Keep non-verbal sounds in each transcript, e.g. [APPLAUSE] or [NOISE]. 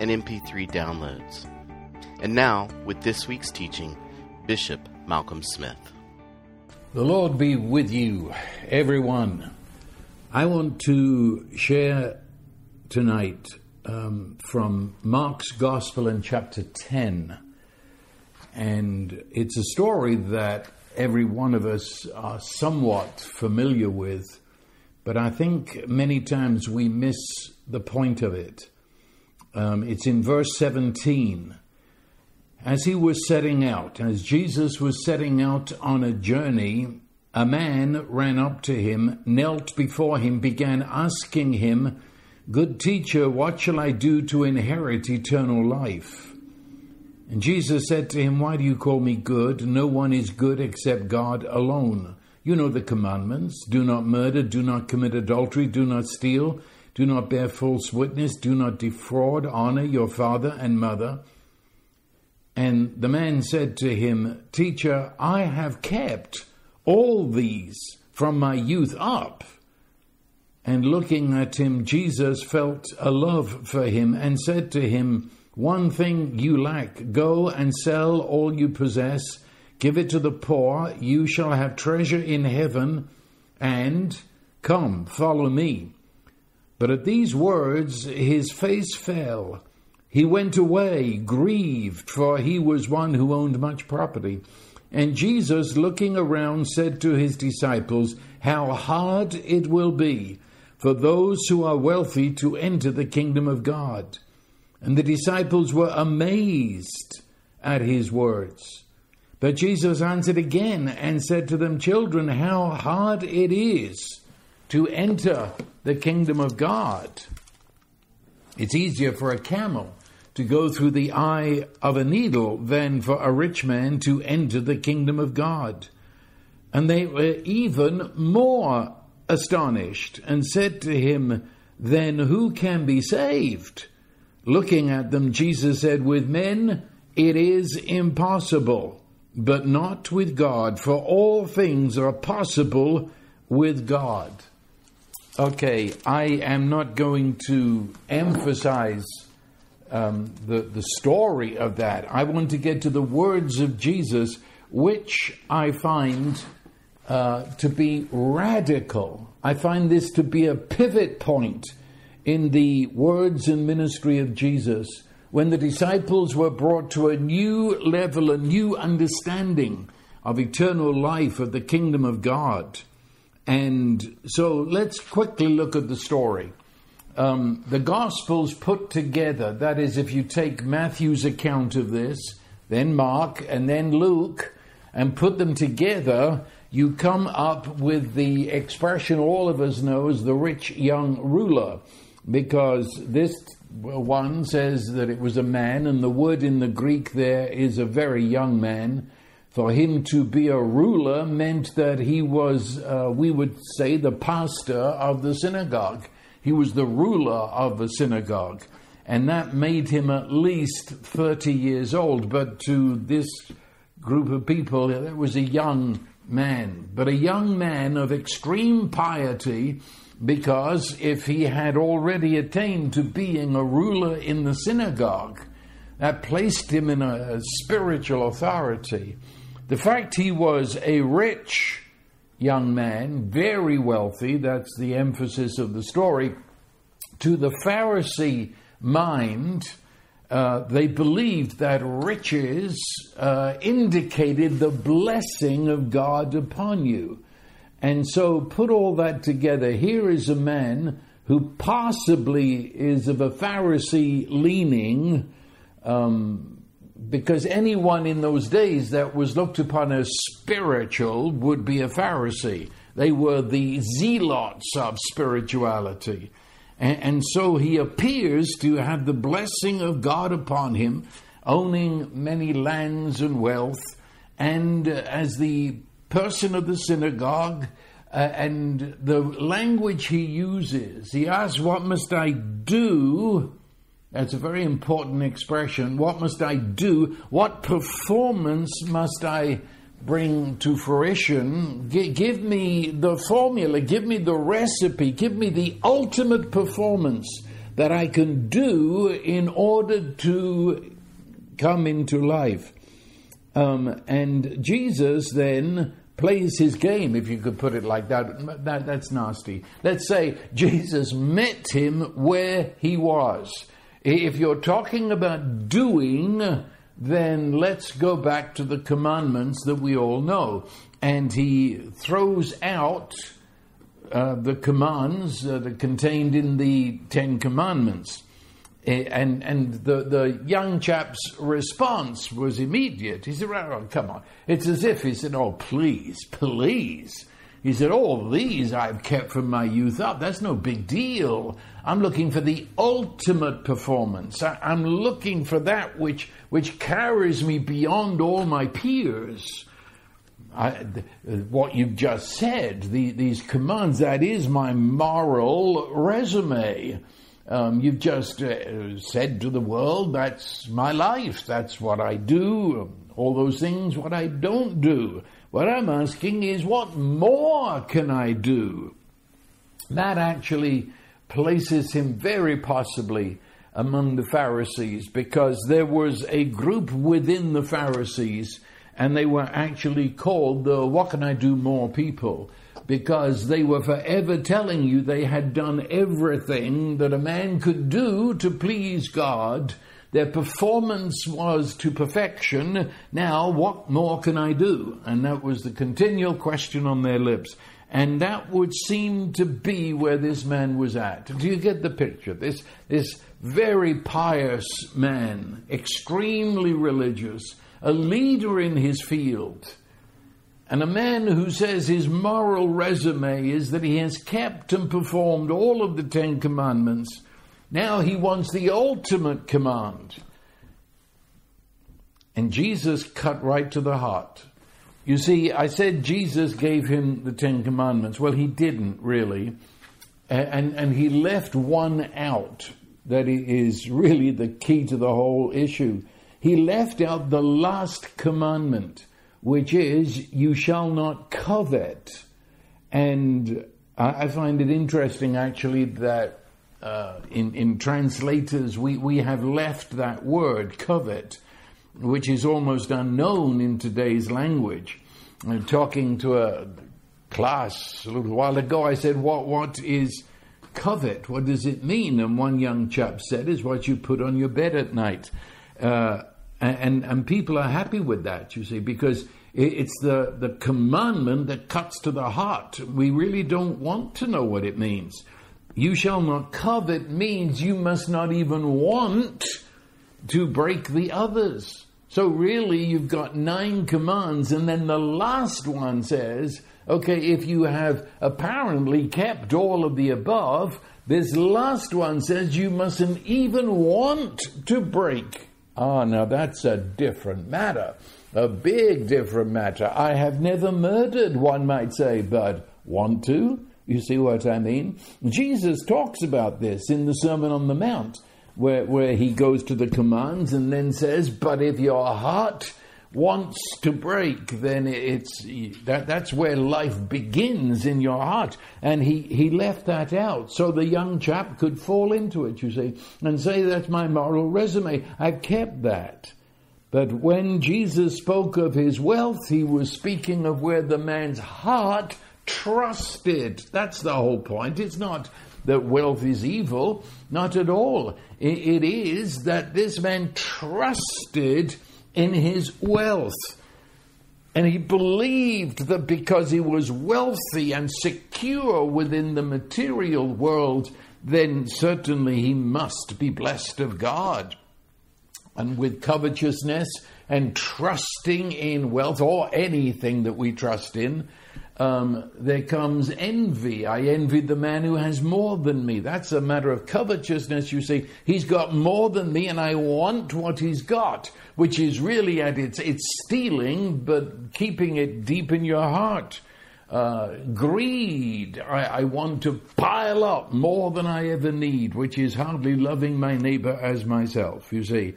and MP3 downloads. And now, with this week's teaching, Bishop Malcolm Smith. The Lord be with you, everyone. I want to share tonight um, from Mark's Gospel in chapter 10. And it's a story that every one of us are somewhat familiar with, but I think many times we miss the point of it. Um, it's in verse 17. As he was setting out, as Jesus was setting out on a journey, a man ran up to him, knelt before him, began asking him, Good teacher, what shall I do to inherit eternal life? And Jesus said to him, Why do you call me good? No one is good except God alone. You know the commandments do not murder, do not commit adultery, do not steal, do not bear false witness, do not defraud, honor your father and mother. And the man said to him, Teacher, I have kept all these from my youth up. And looking at him, Jesus felt a love for him and said to him, One thing you lack go and sell all you possess, give it to the poor, you shall have treasure in heaven, and come, follow me. But at these words his face fell. He went away, grieved, for he was one who owned much property. And Jesus, looking around, said to his disciples, How hard it will be for those who are wealthy to enter the kingdom of God. And the disciples were amazed at his words. But Jesus answered again and said to them, Children, how hard it is to enter the kingdom of God. It's easier for a camel to go through the eye of a needle than for a rich man to enter the kingdom of God. And they were even more astonished and said to him, Then who can be saved? Looking at them, Jesus said, With men it is impossible, but not with God, for all things are possible with God. Okay, I am not going to emphasize um, the, the story of that. I want to get to the words of Jesus, which I find uh, to be radical. I find this to be a pivot point in the words and ministry of Jesus. When the disciples were brought to a new level, a new understanding of eternal life, of the kingdom of God. And so let's quickly look at the story. Um, the Gospels put together, that is, if you take Matthew's account of this, then Mark, and then Luke, and put them together, you come up with the expression all of us know as the rich young ruler, because this one says that it was a man, and the word in the Greek there is a very young man. For him to be a ruler meant that he was, uh, we would say, the pastor of the synagogue. He was the ruler of the synagogue. And that made him at least 30 years old. But to this group of people, it was a young man. But a young man of extreme piety, because if he had already attained to being a ruler in the synagogue, that placed him in a spiritual authority. The fact he was a rich young man, very wealthy, that's the emphasis of the story, to the Pharisee mind, uh, they believed that riches uh, indicated the blessing of God upon you. And so put all that together. Here is a man who possibly is of a Pharisee leaning. Um, because anyone in those days that was looked upon as spiritual would be a Pharisee. They were the zealots of spirituality. And, and, so he appears to have the blessing of God upon him, owning many lands and wealth, and uh, as the person of the synagogue, uh, and the language he uses, he asks, What must I do? That's a very important expression. What must I do? What performance must I bring to fruition? G- give me the formula, give me the recipe, give me the ultimate performance that I can do in order to come into life. Um, and Jesus then plays his game, if you could put it like that. that. That's nasty. Let's say Jesus met him where he was. If you're talking about doing, then let's go back to the commandments that we all know. And he throws out uh, the commands that are contained in the Ten Commandments. And, and the, the young chap's response was immediate. He said, oh, come on. It's as if he said, Oh, please, please. He said, All these I've kept from my youth up. That's no big deal. I'm looking for the ultimate performance. I, am looking for that which, which carries me beyond all my peers. I, what you've just said, the, these commands, that is my moral resume. Um, you've just uh, said to the world, that's my life, that's what I do, all those things, what I don't do. What I'm asking is, what more can I do? That actually places him very possibly among the Pharisees because there was a group within the Pharisees and they were actually called the What Can I Do More people because they were forever telling you they had done everything that a man could do to please God. Their performance was to perfection. Now, what more can I do? And that was the continual question on their lips. And that would seem to be where this man was at. Do you get the picture? This, this very pious man, extremely religious, a leader in his field and a man who says his moral resume is that he has kept and performed all of the Ten Commandments. Now he wants the ultimate command. And Jesus cut right to the heart. You see, I said Jesus gave him the Ten Commandments. Well, he didn't really. And, and he left one out that is really the key to the whole issue. He left out the last commandment which is, you shall not covet. And I, find it interesting actually that uh, in, in translators we, we have left that word, covet, which is almost unknown in today's language. I'm talking to a class a little while ago, I said, What, what is covet? What does it mean? And one young chap said, Is what you put on your bed at night. Uh, and, and people are happy with that, you see, because it's the, the commandment that cuts to the heart. We really don't want to know what it means. You shall not covet means you must not even want to break the others. So really, you've got nine commands, and then the last one says, okay, if you have apparently kept all of the above, this last one says you mustn't even want to break Ah, now that's a different matter. A big different matter. I have never murdered, one might say, but want to? You see what I mean? Jesus talks about this in the Sermon on the Mount, where, where he goes to the commands and then says, But if your heart wants to break, then it's that, that's where life begins in your heart. And he, he left that out so the young chap could fall into it, you see, and say, That's my moral resume. I've kept that. But when Jesus spoke of his wealth, he was speaking of where the man's heart trusted. That's the whole point. It's not that wealth is evil, not at all. It is that this man trusted in his wealth. And he believed that because he was wealthy and secure within the material world, then certainly he must be blessed of God. And with covetousness and trusting in wealth or anything that we trust in, um, there comes envy. I envied the man who has more than me. That's a matter of covetousness. You see, he's got more than me, and I want what he's got, which is really at its it's stealing, but keeping it deep in your heart. Uh, greed. I, I want to pile up more than I ever need, which is hardly loving my neighbor as myself. You see,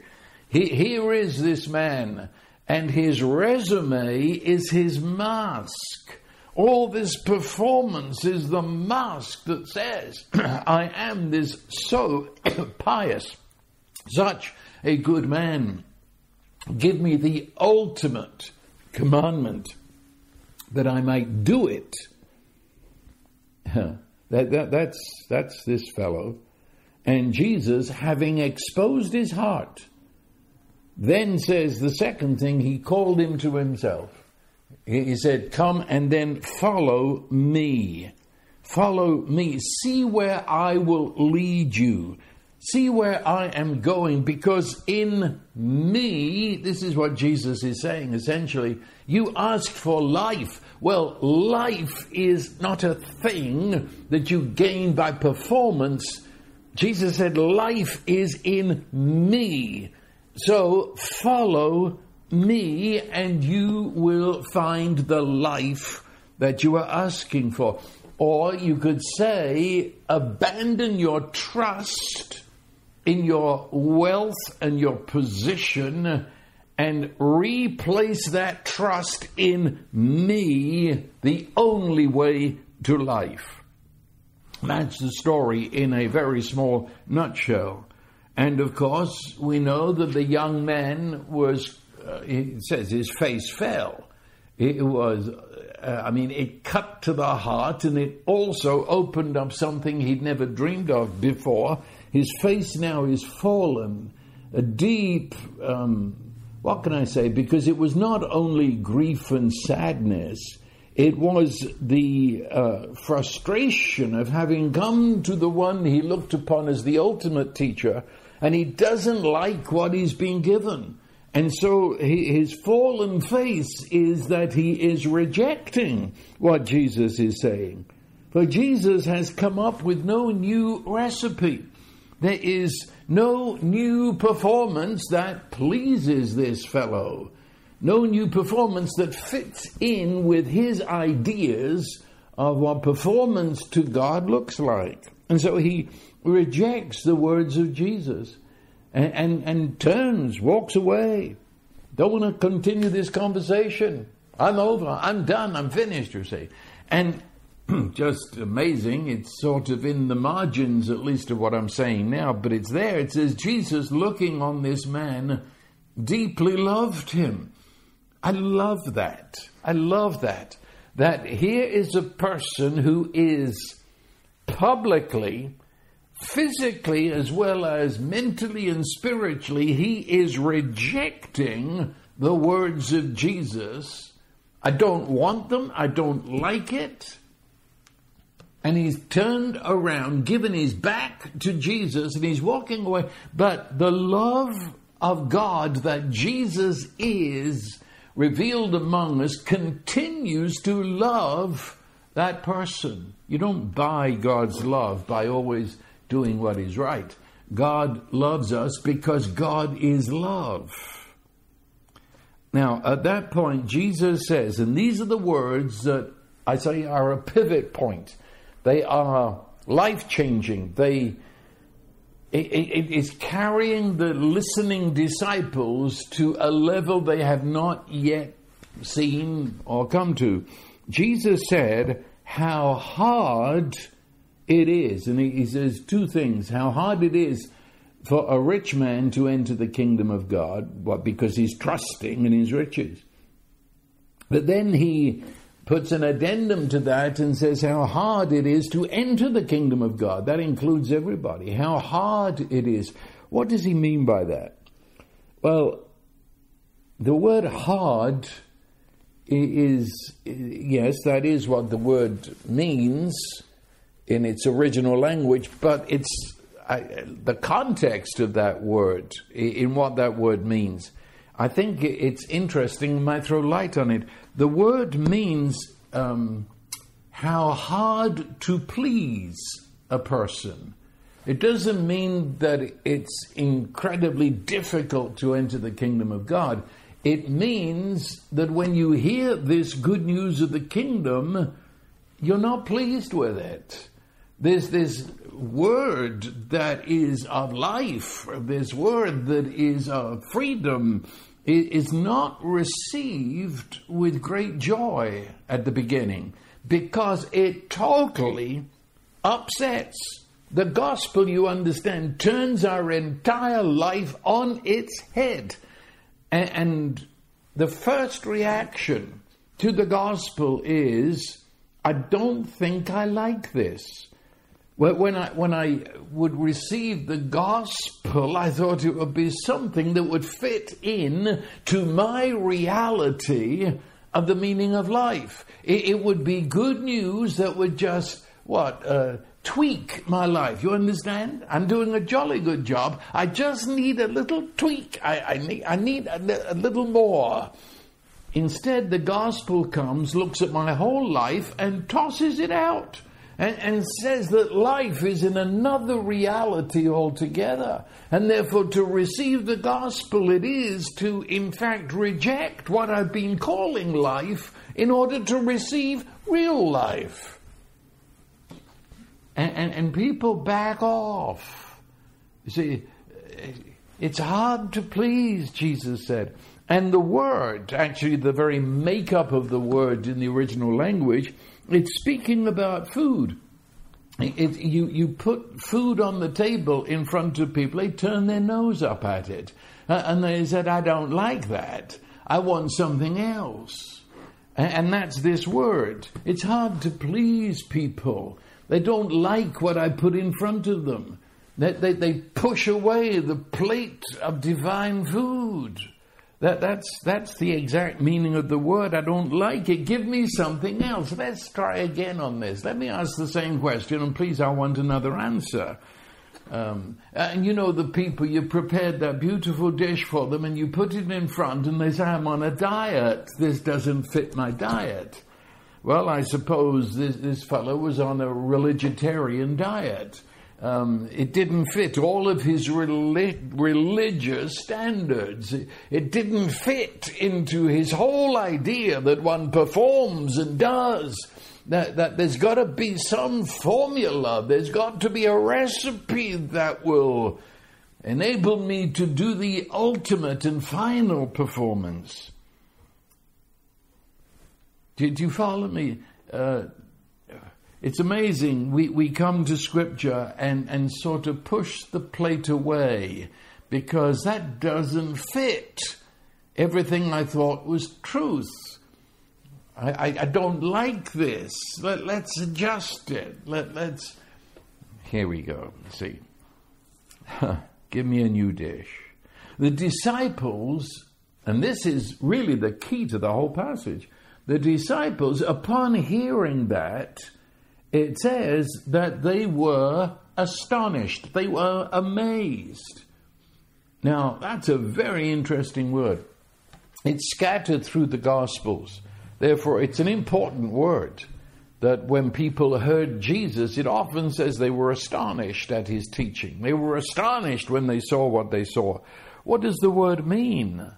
he, here is this man, and his resume is his mask. All this performance is the mask that says, [CLEARS THROAT] I am this so [COUGHS] pious, such a good man. Give me the ultimate commandment that I might do it. [LAUGHS] that, that, that's, that's this fellow. And Jesus, having exposed his heart, then says the second thing, he called him to himself. He said, Come and then follow me. Follow me. See where I will lead you. See where I am going, because in me, this is what Jesus is saying essentially. You asked for life. Well, life is not a thing that you gain by performance. Jesus said, Life is in me. So follow me and you will find the life that you are asking for. Or you could say, abandon your trust in your wealth and your position and replace that trust in me, the only way to life. That's the story in a very small nutshell. And of course, we know that the young man was it says his face fell. It was, uh, I mean, it cut to the heart and it also opened up something he'd never dreamed of before. His face now is fallen, a deep, um, what can I say? Because it was not only grief and sadness, it was the uh, frustration of having come to the one he looked upon as the ultimate teacher, and he doesn't like what he's been given. And so his fallen face is that he is rejecting what Jesus is saying. For Jesus has come up with no new recipe. There is no new performance that pleases this fellow. No new performance that fits in with his ideas of what performance to God looks like. And so he rejects the words of Jesus and, and, and turns, walks away. Don't want to continue this conversation. I'm over. I'm done. I'm finished, you see. And [CLEARS THROAT] just amazing. It's sort of in the margins, at least, of what I'm saying now, but it's there. It says, Jesus, looking on this man, deeply loved him. I love that. I love that. That here is a person who is publicly physically as well as mentally and spiritually, he is rejecting the words of Jesus. I don't want them, I don't like it. And he's turned around, given his back to Jesus, and he's walking away. But the love of God that Jesus is revealed among us continues to love that person. You don't buy God's love by always doing what is right. God loves us because God is love. Now, at that point, Jesus says, and these are the words that I say are a pivot point. They are life changing. They it, it is carrying the listening disciples to a level they have not yet seen or come to. Jesus said, How hard it is. And he, says two things how hard it is for a rich man to enter the kingdom of God, what, because he's trusting in his riches. But then he puts an addendum to that and says how hard it is to enter the kingdom of God. That includes everybody. How hard it is. What does he mean by that? Well, the word hard is, yes, that is what the word means in its original language, but it's I, the context of that word, in what that word means. I think it's interesting, might throw light on it. The word means um, how hard to please a person. It doesn't mean that it's incredibly difficult to enter the kingdom of God. It means that when you hear this good news of the kingdom, you're not pleased with it. There's this word that is of life, this word that is of freedom, is not received with great joy at the beginning because it totally upsets the gospel, you understand, turns our entire life on its head. And the first reaction to the gospel is, I don't think I like this. When I, when I would receive the gospel, I thought it would be something that would fit in to my reality of the meaning of life. It, it would be good news that would just, what, uh, tweak my life. You understand? I'm doing a jolly good job. I just need a little tweak. I, I need, I need a, a little more. Instead, the gospel comes, looks at my whole life, and tosses it out. And, and, says that life is in another reality altogether. And therefore, to receive the gospel, it is to, in fact, reject what I've been calling life in order to receive real life. And, and, and people back off. You see, it's hard to please, Jesus said. And the word, actually, the very makeup of the word in the original language, it's speaking about food. It, you, you put food on the table in front of people, they turn their nose up at it. Uh, and they said, I don't like that. I want something else. And, and that's this word. It's hard to please people. They don't like what I put in front of them. They, they, they push away the plate of divine food. That, that's, that's the exact meaning of the word. I don't like it. Give me something else. Let's try again on this. Let me ask the same question, and please, I want another answer. Um, and you know, the people, you prepared that beautiful dish for them, and you put it in front, and they say, I'm on a diet. This doesn't fit my diet. Well, I suppose this, this fellow was on a religitarian diet. Um, it didn't fit all of his relig- religious standards. It, didn't fit into his whole idea that one performs and does. That, that there's got to be some formula, there's got to be a recipe that will enable me to do the ultimate and final performance. Do you follow me? Uh, it's amazing. We, we come to Scripture and, and sort of push the plate away because that doesn't fit everything I thought was truth. I, I, I don't like this. Let, let's adjust it. Let, let's. Here we go. See. [LAUGHS] Give me a new dish. The disciples, and this is really the key to the whole passage, the disciples, upon hearing that, it says that they were astonished, they were amazed. Now, that's a very interesting word. It's scattered through the Gospels. Therefore, it's an important word that when people heard Jesus, it often says they were astonished at his teaching. They were astonished when they saw what they saw. What does the word mean?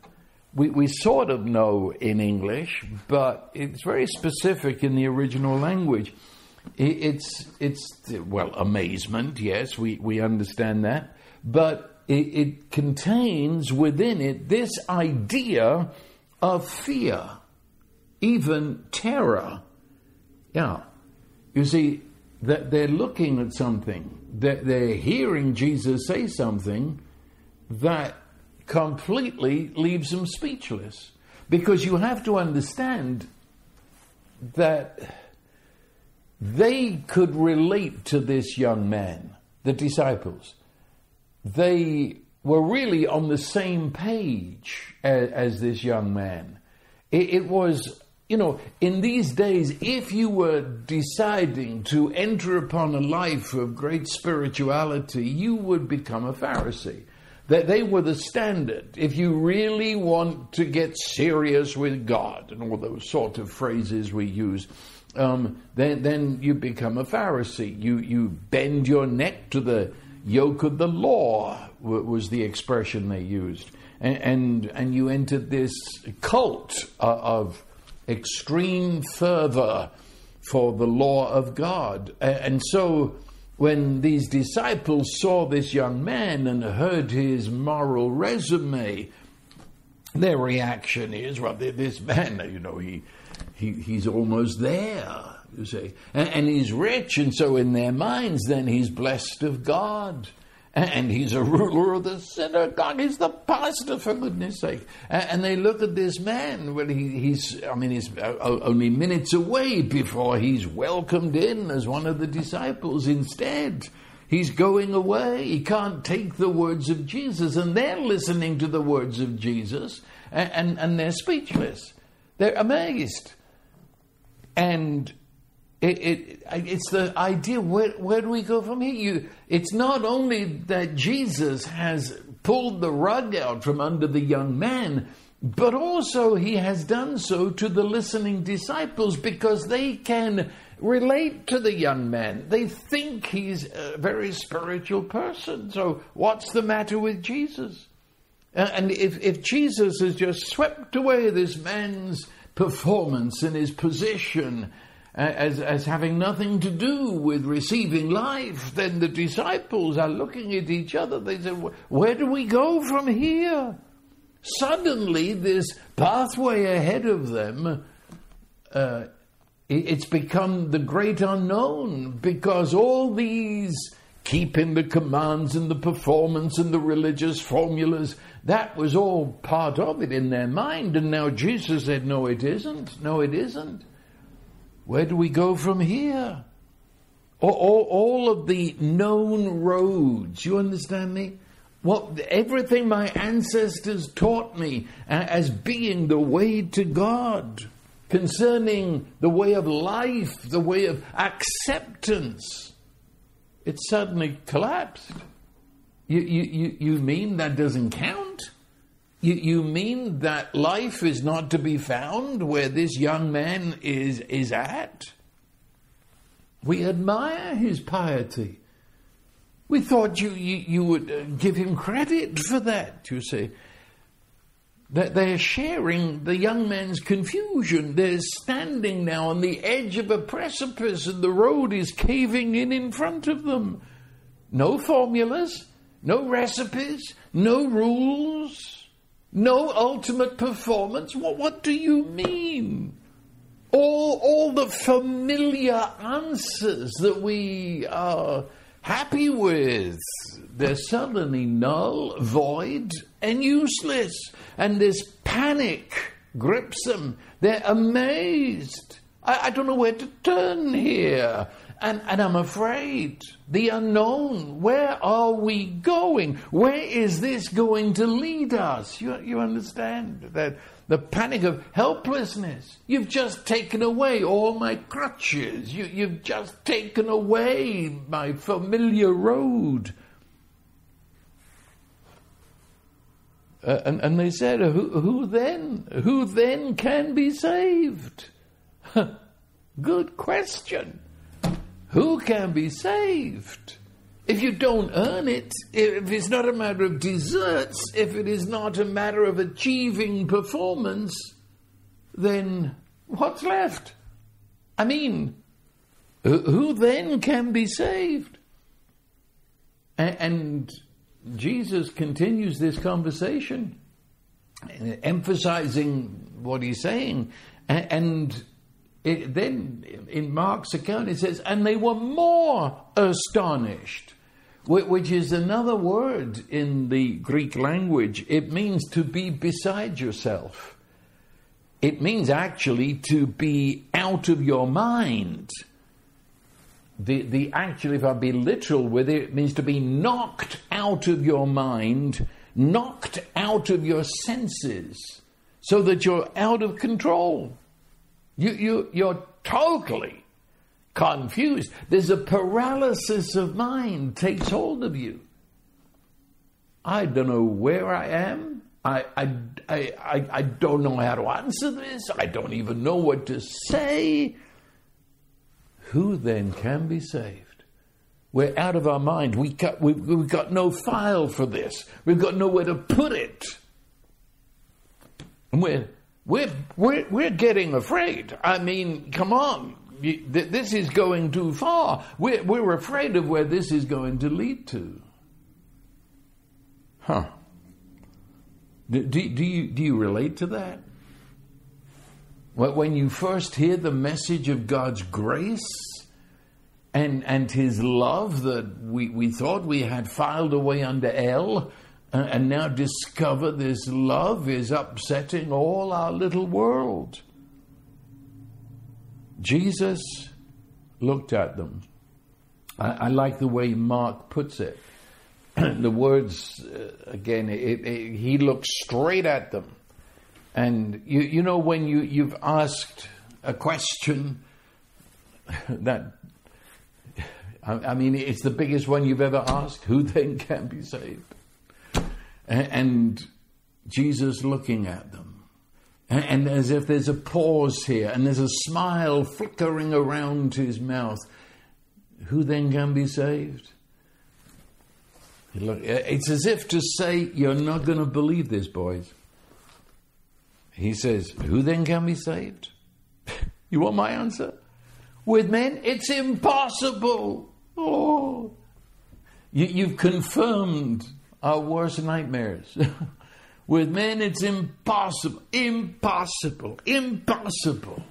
We, we sort of know in English, but it's very specific in the original language. It's, it's, well, amazement, yes, we, we understand that, but it, it contains within it this idea of fear, even terror. Yeah. You see, that they're looking at something, that they're hearing Jesus say something that completely leaves them speechless. Because you have to understand that they could relate to this young man, the disciples. They were really on the same page as, as this young man. It, it was, you know, in these days, if you were deciding to enter upon a life of great spirituality, you would become a Pharisee. That they were the standard. If you really want to get serious with God, and all those sort of phrases we use, um, then, then you become a Pharisee. You, you bend your neck to the yoke of the law, was the expression they used. And, and, and you entered this cult of extreme fervor for the law of God. And so when these disciples saw this young man and heard his moral resume, their reaction is, well, this man, you know, he, he he's almost there, you see, and, and he's rich, and so in their minds, then he's blessed of God and he's a ruler of the synagogue. He's the pastor, for goodness sake. And they look at this man. Well, he, he's, I mean, he's uh, only minutes away before he's welcomed in as one of the disciples. Instead, he's going away. He can't take the words of Jesus. And they're listening to the words of Jesus, and, and, and they're speechless. They're amazed. And it, it, it's the idea where, where do we go from here? You, it's not only that Jesus has pulled the rug out from under the young man, but also he has done so to the listening disciples because they can relate to the young man. They think he's a very spiritual person. So, what's the matter with Jesus? And if, if Jesus has just swept away this man's performance and his position as, as having nothing to do with receiving life, then the disciples are looking at each other. They say, Where do we go from here? Suddenly, this pathway ahead of them, uh, it's become the great unknown because all these keeping the commands and the performance and the religious formulas, that was all part of it in their mind. And now Jesus said, No, it isn't. No, it isn't. Where do we go from here? All, all, of the known roads, you understand me? What everything my ancestors taught me as being the way to God, concerning the way of life, the way of acceptance, it suddenly collapsed. You, you, you, you mean that doesn't count? You, you mean that life is not to be found where this young man is, is at? We admire his piety. We thought you, you, you would uh, give him credit for that, you see. That they're sharing the young man's confusion. They're standing now on the edge of a precipice and the road is caving in in front of them. No formulas, no recipes, no rules. No ultimate performance? What, what do you mean? All, all the familiar answers that we are happy with, they're suddenly null, void, and useless. And this panic grips them. They're amazed. I, I don't know where to turn here. And, and I'm afraid the unknown. Where are we going? Where is this going to lead us? You, you understand that the panic of helplessness. You've just taken away all my crutches. You, you've just taken away my familiar road. Uh, and, and they said, who, who then? Who then can be saved? [LAUGHS] Good question. Who can be saved? If you don't earn it, if it's not a matter of deserts, if it is not a matter of achieving performance, then what's left? I mean, who then can be saved? And Jesus continues this conversation, emphasizing what he's saying. And it, then in Mark's account it says, and they were more astonished, which is another word in the Greek language. It means to be beside yourself. It means actually to be out of your mind. The, the actually, if I be literal with it, it means to be knocked out of your mind, knocked out of your senses, so that you're out of control. You, you, you're totally confused. There's a paralysis of mind takes hold of you. I don't know where I am. I, I, I, I, don't know how to answer this. I don't even know what to say. Who then can be saved? We're out of our mind. We got, we've, we've got no file for this. We've got nowhere to put it. And we're, we're, we're, we're getting afraid. I mean, come on. This is going too far. We're, we're afraid of where this is going to lead to. Huh. Do, do, you, do you relate to that? When you first hear the message of God's grace and, and His love that we, we thought we had filed away under L, and now discover this love is upsetting all our little world. Jesus looked at them. I, I like the way Mark puts it. [CLEARS THROAT] the words uh, again. It, it, he looked straight at them, and you you know when you you've asked a question [LAUGHS] that I, I mean it's the biggest one you've ever asked. Who then can be saved? And, Jesus looking at them, and, as if there's a pause here, and there's a smile flickering around his mouth. Who then can be saved? It's as if to say, You're not going to believe this, boys. He says, Who then can be saved? [LAUGHS] you want my answer? With men, it's impossible. Oh. You, have confirmed our worst nightmares. [LAUGHS] With men, it's impossible, impossible, impossible.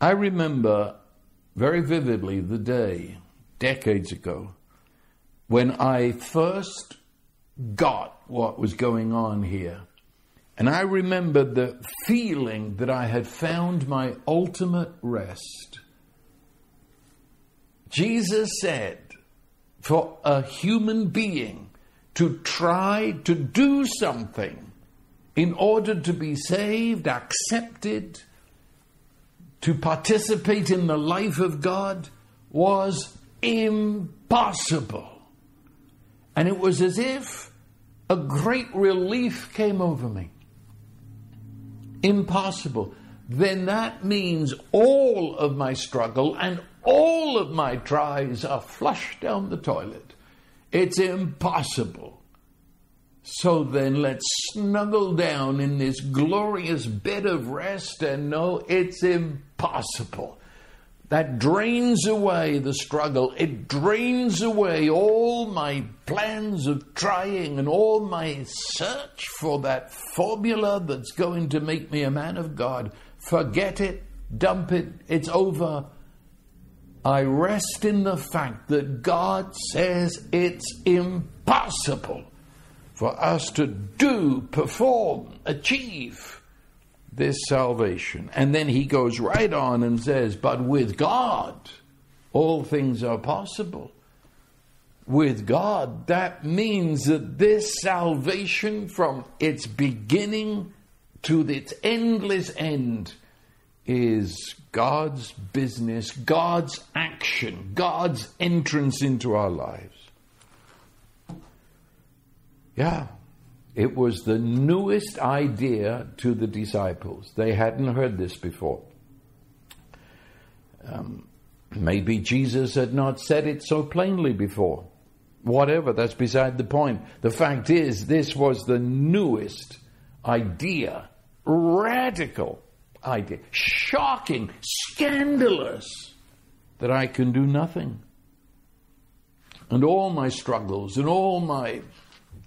I remember very vividly the day, decades ago, when I first got what was going on here. And I remember the feeling that I had found my ultimate rest. Jesus said, for a human being to try to do something in order to be saved, accepted, to participate in the life of God was impossible. And it was as if a great relief came over me. Impossible. Then that means all of my struggle and all of my tries are flushed down the toilet. It's impossible. So then let's snuggle down in this glorious bed of rest and know it's impossible that drains away the struggle. It drains away all my plans of trying and all my search for that formula that's going to make me a man of God. Forget it, dump it, it's over. I rest in the fact that God says it's impossible for us to do, perform, achieve this salvation. And then he goes right on and says, But with God, all things are possible. With God, that means that this salvation from its beginning to its endless end is God's business, God's action, God's entrance into our lives. Yeah, it was the newest idea to the disciples. They hadn't heard this before. Um, maybe Jesus had not said it so plainly before. Whatever, that's beside the point. The fact is, this was the newest idea, radical idea, shocking, scandalous, that I can do nothing. And all my struggles and all my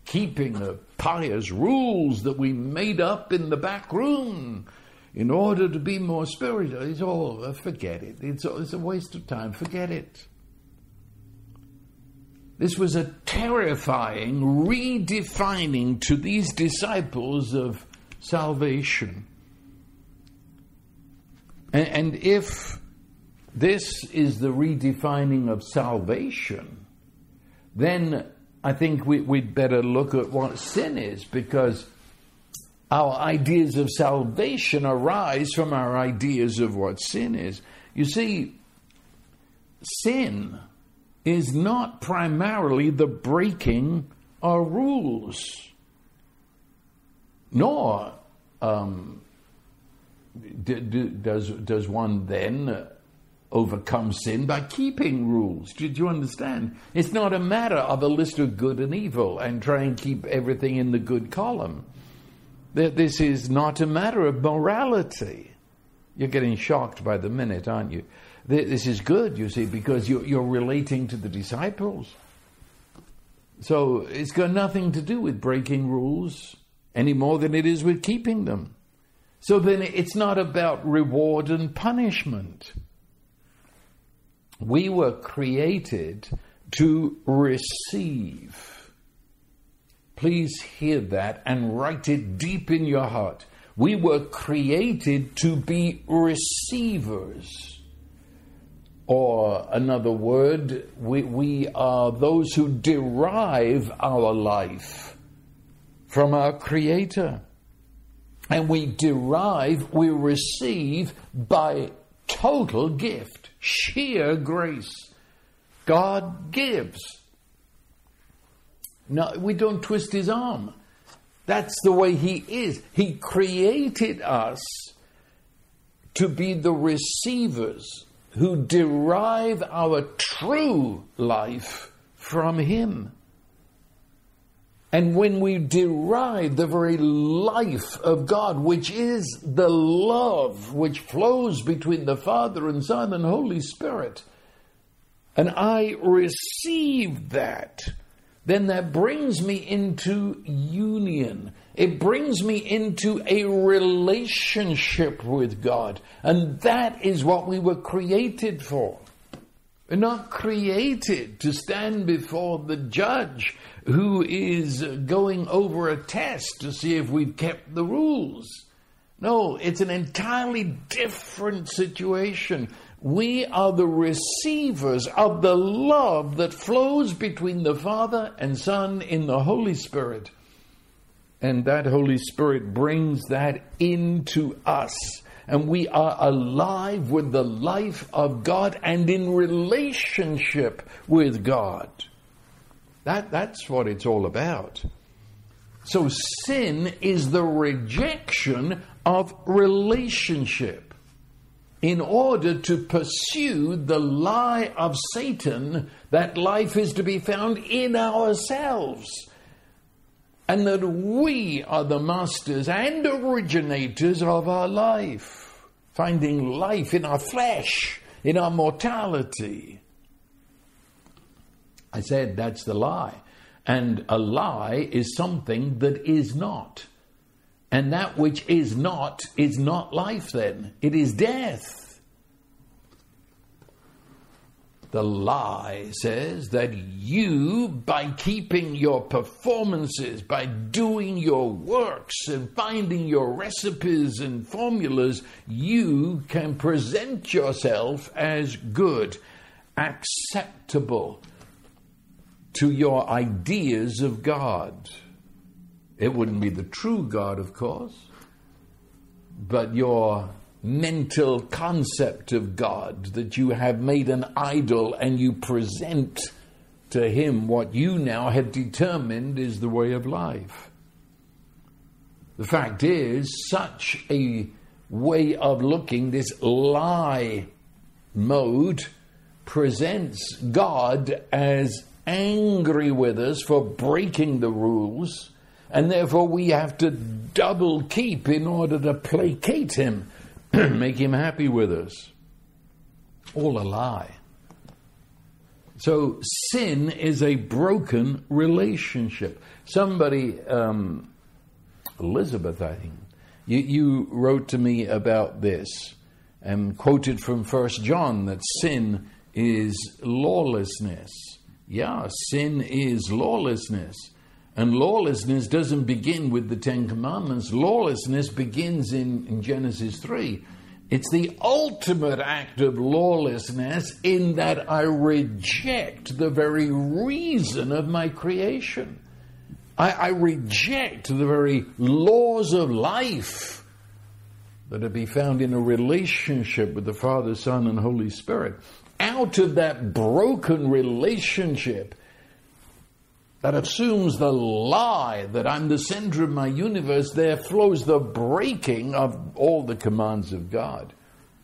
keeping of pious rules that we made up in the back room in order to be more spiritual. It's all, uh, forget it. It's, it's a waste of time. Forget it. This was a terrifying redefining to these disciples of salvation. And, and if this is the redefining of salvation, then I think we, would better look at what sin is because our ideas of salvation arise from our ideas of what sin is. You see, sin is not primarily the breaking of rules, nor um, d- d- does, does one then overcome sin by keeping rules. Did you understand? It's not a matter of a list of good and evil and try and keep everything in the good column. This is not a matter of morality. You're getting shocked by the minute, aren't you? This is good, you see, because you're relating to the disciples. So it's got nothing to do with breaking rules any more than it is with keeping them. So then it's not about reward and punishment. We were created to receive. Please hear that and write it deep in your heart. We were created to be receivers. Or another word, we, we are those who derive our life from our Creator. And we derive, we receive by total gift, sheer grace. God gives. No, we don't twist his arm. That's the way he is. He created us to be the receivers who derive our true life from him. And when we derive the very life of God, which is the love which flows between the Father and Son and Holy Spirit, and I receive that, then that brings me into union. It brings me into a relationship with God. And that is what we were created for. We're not created to stand before the judge who is going over a test to see if we've kept the rules. No, it's an entirely different situation. We are the receivers of the love that flows between the Father and Son in the Holy Spirit. And that Holy Spirit brings that into us. And we are alive with the life of God and in relationship with God. That, that's what it's all about. So sin is the rejection of relationship in order to pursue the lie of Satan that life is to be found in ourselves and that we are the masters and originators of our life, finding life in our flesh, in our mortality. I said that's the lie. And a lie is something that is not. And that which is not is not life then, it is death. The lie says that you, by keeping your performances, by doing your works and finding your recipes and formulas, you can present yourself as good, acceptable, to your ideas of God. It wouldn't be the true God, of course, but your mental concept of God that you have made an idol and you present to Him what you now have determined is the way of life. The fact is, such a way of looking, this lie mode, presents God as angry with us for breaking the rules, and therefore we have to double keep in order to placate him, [CLEARS THROAT] make him happy with us. All a lie. So sin is a broken relationship. Somebody, um, Elizabeth, I think, you, you wrote to me about this and quoted from First John that sin is lawlessness. Yeah, sin is lawlessness. And lawlessness doesn't begin with the Ten Commandments. Lawlessness begins in, in Genesis 3. It's the ultimate act of lawlessness in that I reject the very reason of my creation. I, I reject the very laws of life that are be found in a relationship with the Father, Son, and Holy Spirit. out of that broken relationship that assumes the lie that I'm the center of my universe, there flows the breaking of all the commands of God.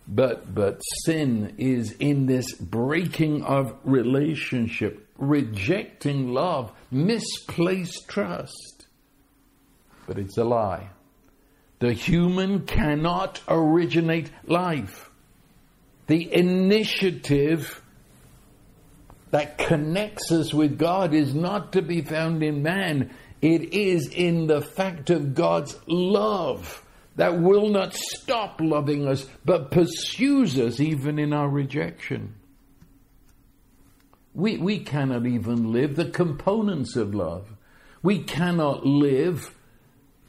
But, but sin is in this breaking of relationship, rejecting love, misplaced trust. But it's a lie. The human cannot originate life. The initiative that connects us with God is not to be found in man. It is in the fact of God's love that will not stop loving us, but pursues us even in our rejection. We, we cannot even live the components of love. We cannot live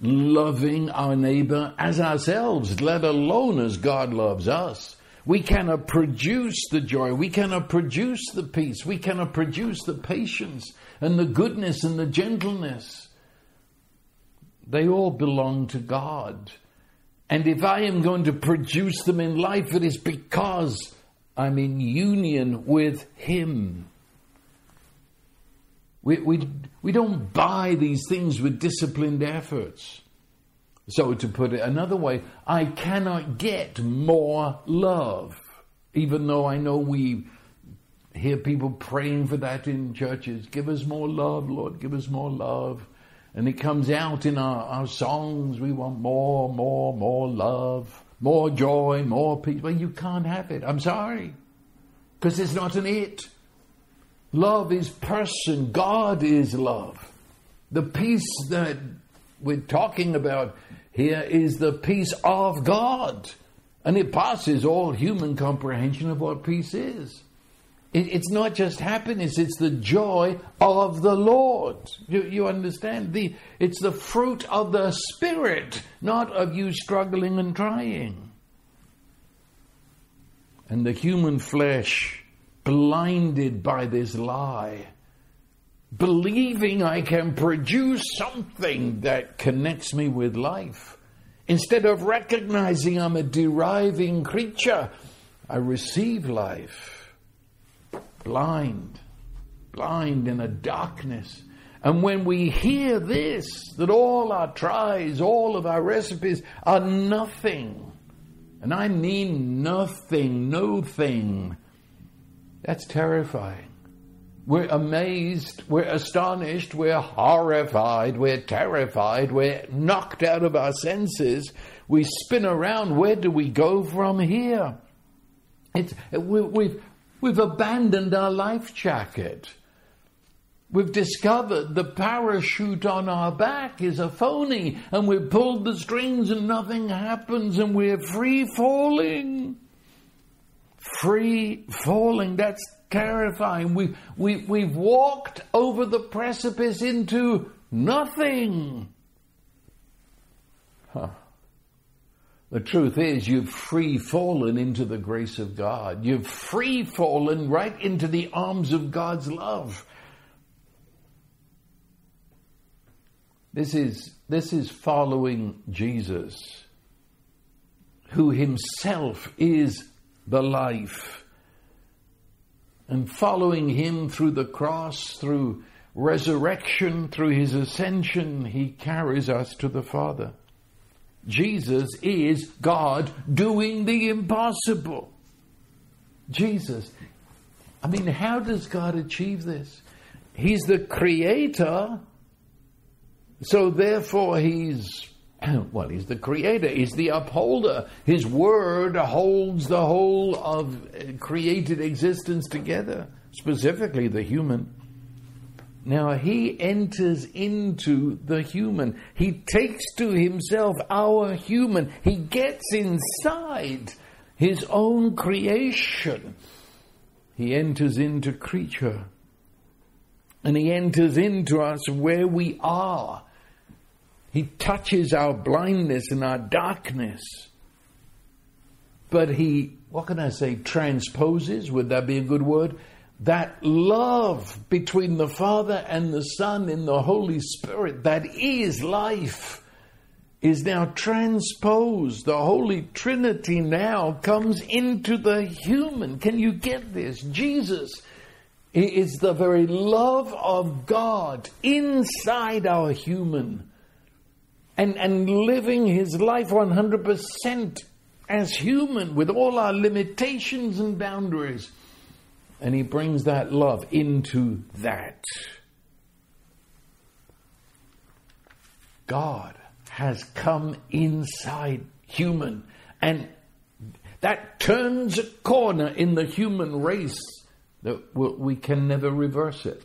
loving our neighbor as ourselves, let alone as God loves us. We cannot produce the joy. We cannot produce the peace. We cannot produce the patience and the goodness and the gentleness. They all belong to God. And if I am going to produce them in life, it is because I'm in union with Him. We, we, we don't buy these things with disciplined efforts. So, to put it another way, I cannot get more love, even though I know we hear people praying for that in churches. Give us more love, Lord, give us more love. And it comes out in our, our songs. We want more, more, more love, more joy, more peace. Well, you can't have it. I'm sorry. Because it's not an it. Love is person. God is love. The peace that we're talking about here is the peace of God. And it passes all human comprehension of what peace is. It, it's not just happiness, it's the joy of the Lord. You, you understand? The, it's the fruit of the Spirit, not of you struggling and trying. And the human flesh, blinded by this lie, believing I can produce something that connects me with life. Instead of recognizing I'm a deriving creature, I receive life blind, blind in a darkness. And when we hear this, that all our tries, all of our recipes are nothing, and I mean nothing, no thing, that's terrifying. We're amazed, we're astonished, we're horrified, we're terrified, we're knocked out of our senses. We spin around. Where do we go from here? It's, we, we've, We've abandoned our life jacket. We've discovered the parachute on our back is a phony, and we've pulled the strings and nothing happens, and we're free falling. Free falling, that's terrifying. We, we, we've walked over the precipice into nothing. Huh. The truth is, you've free fallen into the grace of God. You've free fallen right into the arms of God's love. This is, this is following Jesus, who himself is the life. And following him through the cross, through resurrection, through his ascension, he carries us to the Father. Jesus is God doing the impossible. Jesus. I mean, how does God achieve this? He's the creator, so therefore he's, [CLEARS THROAT] well, he's the creator, he's the upholder. His word holds the whole of uh, created existence together, specifically the human. Now he enters into the human. He takes to himself our human. He gets inside his own creation. He enters into creature. And he enters into us where we are. He touches our blindness and our darkness. But he, what can I say, transposes, would that be a good word? that love between the Father and the Son in the Holy Spirit that is life. is now transposed. The Holy Trinity now comes into the human. Can you get this? Jesus is the very love of God inside our human and, and living his life 100% as human with all our limitations and boundaries. And he brings that love into that. God has come inside human. And that turns a corner in the human race that we can never reverse it.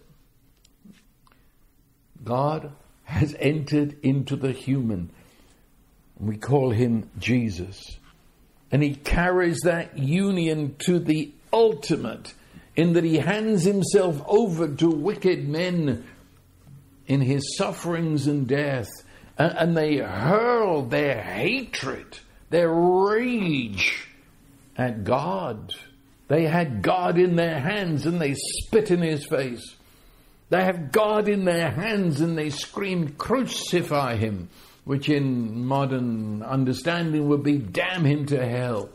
God has entered into the human. We call him Jesus. And he carries that union to the ultimate in that he hands himself over to wicked men in his sufferings and death. And, they hurl their hatred, their rage at God. They had God in their hands and they spit in his face. They have God in their hands and they scream, Crucify him, which in modern understanding would be damn him to hell.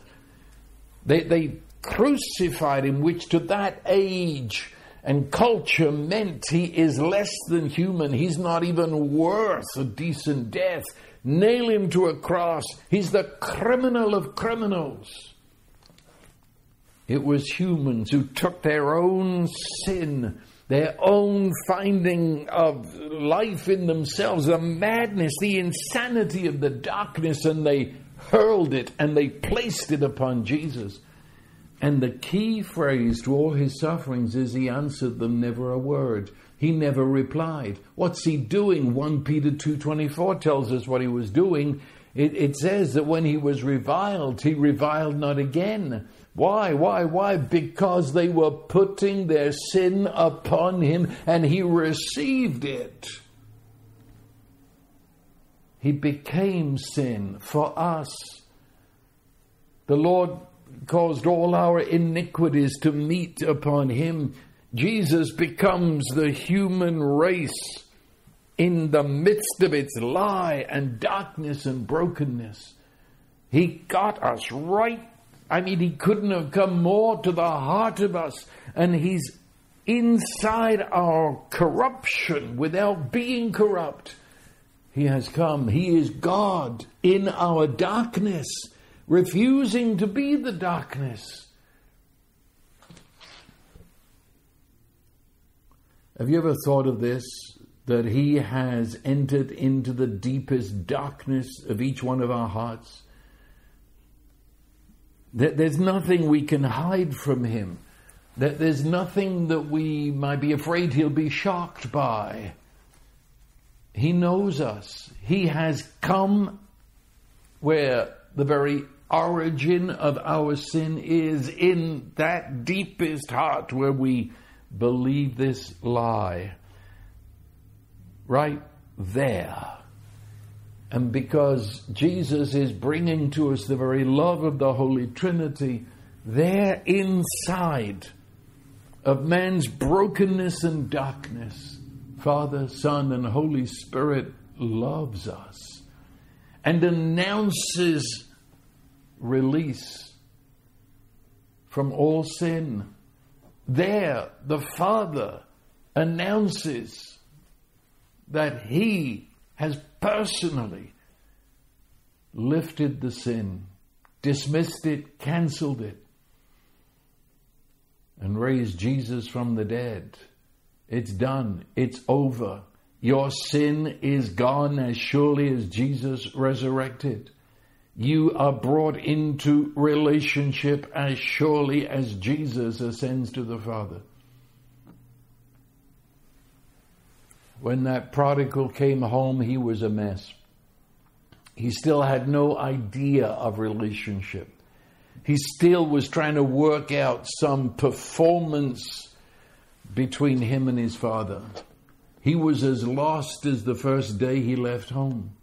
They, they crucified him, which to that age and culture meant he is less than human. He's not even worth a decent death. Nail him to a cross. He's the criminal of criminals. It was humans who took their own sin their own finding of life in themselves, the madness, the insanity of the darkness, and they hurled it and they placed it upon Jesus. And the key phrase to all his sufferings is he answered them never a word. He never replied. What's he doing? 1 Peter 2.24 tells us what he was doing. It, it says that when he was reviled, he reviled not again. Why, why, why? Because they were putting their sin upon him and he received it. He became sin for us. The Lord caused all our iniquities to meet upon him. Jesus becomes the human race in the midst of its lie and darkness and brokenness. He got us right I mean, he couldn't have come more to the heart of us, and he's inside our corruption without being corrupt. He has come. He is God in our darkness, refusing to be the darkness. Have you ever thought of this? That He has entered into the deepest darkness of each one of our hearts? That there's nothing we can hide from him. That there's nothing that we might be afraid he'll be shocked by. He knows us. He has come where the very origin of our sin is in that deepest heart where we believe this lie. Right there. And because Jesus is bringing to us the very love of the Holy Trinity, there inside of man's brokenness and darkness, Father, Son, and Holy Spirit loves us and announces release from all sin. There, the Father announces that He has personally lifted the sin, dismissed it, cancelled it, and raised Jesus from the dead. It's done. It's over. Your sin is gone as surely as Jesus resurrected. You are brought into relationship as surely as Jesus ascends to the Father. When that prodigal came home, he was a mess. He still had no idea of relationship. He still was trying to work out some performance between him and his father. He was as lost as the first day he left home.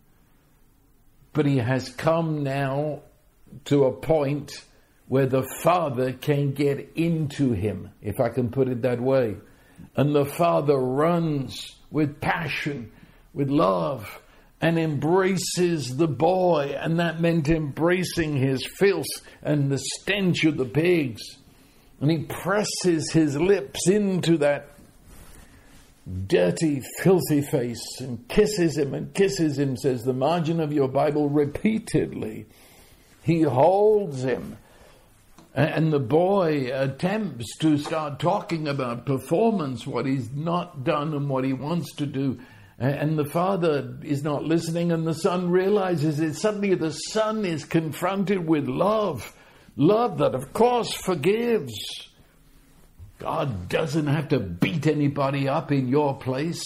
But he has come now to a point where the father can get into him, if I can put it that way. And the father runs with passion, with love, and embraces the boy, and that meant embracing his filth and the stench of the pigs. And he presses his lips into that dirty, filthy face and kisses him and kisses him, says the margin of your Bible repeatedly. He holds him. And the boy attempts to start talking about performance, what he's not done and what he wants to do. And the father is not listening, and the son realizes it. Suddenly, the son is confronted with love. Love that, of course, forgives. God doesn't have to beat anybody up in your place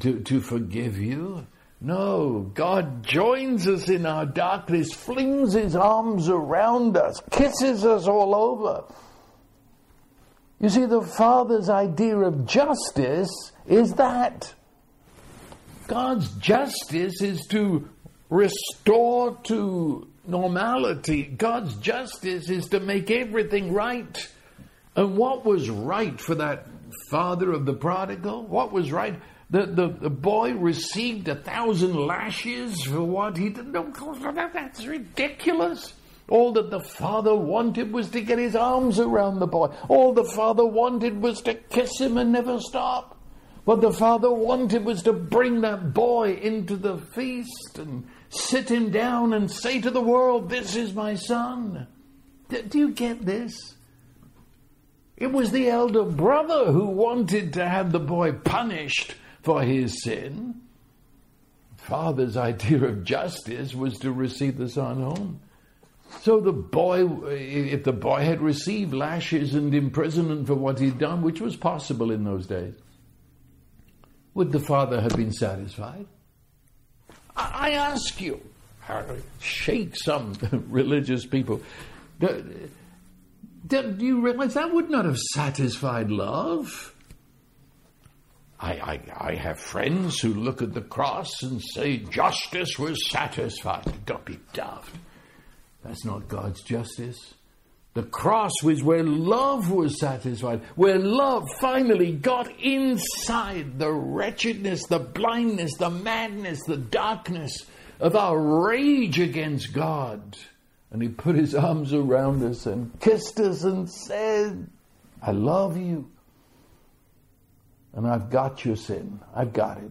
to, to forgive you. No, God joins us in our darkness, flings his arms around us, kisses us all over. You see, the Father's idea of justice is that. God's justice is to restore to normality. God's justice is to make everything right. And what was right for that father of the prodigal? What was right? The, the, the boy received a thousand lashes for what he did. No, that's ridiculous. All that the father wanted was to get his arms around the boy. All the father wanted was to kiss him and never stop. What the father wanted was to bring that boy into the feast and sit him down and say to the world, This is my son. Do you get this? It was the elder brother who wanted to have the boy punished for his sin. Father's idea of justice was to receive the son home. So the boy, if the boy had received lashes and imprisonment for what he'd done, which was possible in those days, would the father have been satisfied? I ask you, shake some [LAUGHS] religious people. Do you realize that would not have satisfied love? I, I, I have friends who look at the cross and say justice was satisfied. Don't be daft. That's not God's justice. The cross was where love was satisfied, where love finally got inside the wretchedness, the blindness, the madness, the darkness of our rage against God. And he put his arms around us and kissed us and said, I love you. And I've got your sin. I've got it.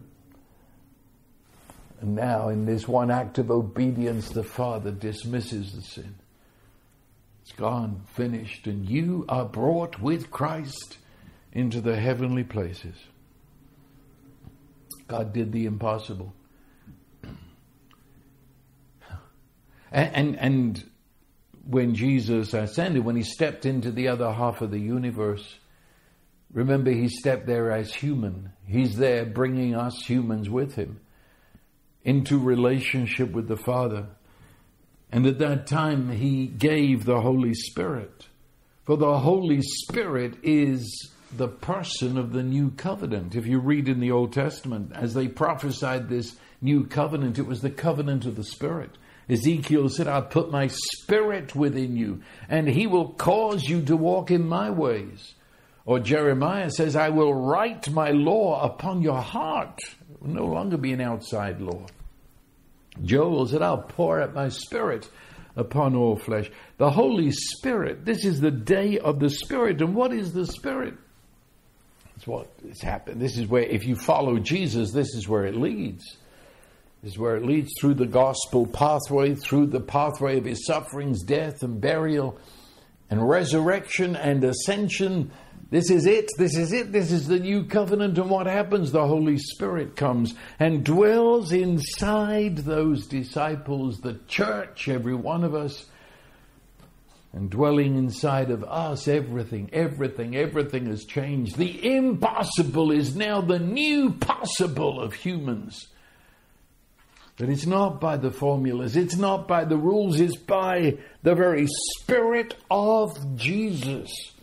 And now, in this one act of obedience, the Father dismisses the sin. It's gone, finished, and you are brought with Christ into the heavenly places. God did the impossible. [CLEARS THROAT] And, and, and when Jesus ascended, when he stepped into the other half of the universe, remember he stepped there as human. He's there bringing us humans with him into relationship with the Father. And at that time, he gave the Holy Spirit. For the Holy Spirit is the person of the new covenant. If you read in the Old Testament, as they prophesied this new covenant, it was the covenant of the Spirit. Ezekiel said, I'll put my spirit within you, and he will cause you to walk in my ways. Or Jeremiah says, I will write my law upon your heart. It will no longer be an outside law. Joel said, I'll pour out my spirit upon all flesh. The Holy Spirit, this is the day of the Spirit. And what is the Spirit? It's what has happened. This is where, if you follow Jesus, this is where it leads This is where it leads through the gospel pathway, through the pathway of his sufferings, death, and burial, and resurrection and ascension. This is it. This is it. This is the new covenant. And what happens? The Holy Spirit comes and dwells inside those disciples, the church, every one of us. And dwelling inside of us, everything, everything, everything has changed. The impossible is now the new possible of humans. But it's not by the formulas, it's not by the rules, it's by the very Spirit of Jesus.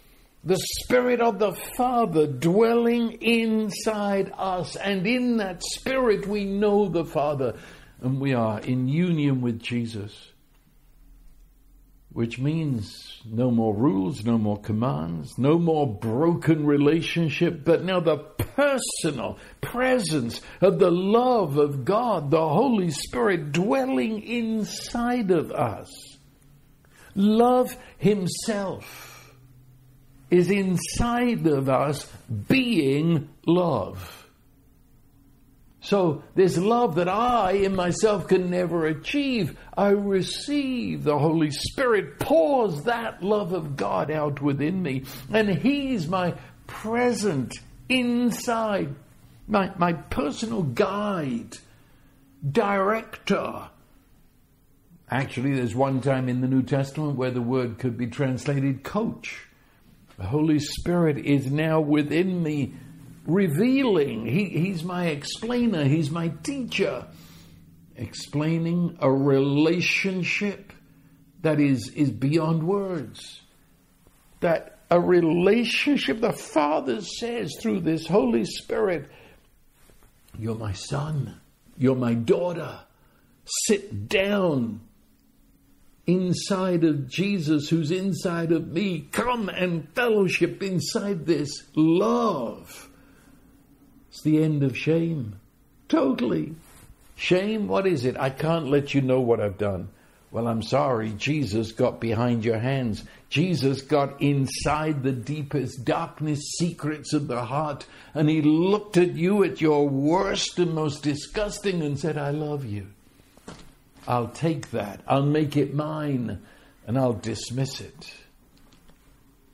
The Spirit of the Father dwelling inside us. And in that Spirit, we know the Father and we are in union with Jesus. which means no more rules, no more commands, no more broken relationship, but now the personal presence of the love of God, the Holy Spirit dwelling inside of us. Love Himself is inside of us being love. So, this love that I in myself can never achieve, I receive. The Holy Spirit pours that love of God out within me, and He's my present inside, my, my personal guide, director. Actually, there's one time in the New Testament where the word could be translated coach. The Holy Spirit is now within me revealing. He, he's my explainer, he's my teacher, explaining a relationship that is, is beyond words. That a relationship, the Father says through this Holy Spirit, You're my son, you're my daughter. Sit down inside of Jesus, who's inside of me. Come and fellowship inside this love. It's the end of shame. Totally. Shame, what is it? I can't let you know what I've done. Well, I'm sorry. Jesus got behind your hands. Jesus got inside the deepest darkness, secrets of the heart, and he looked at you at your worst and most disgusting and said, I love you. I'll take that. I'll make it mine, and I'll dismiss it.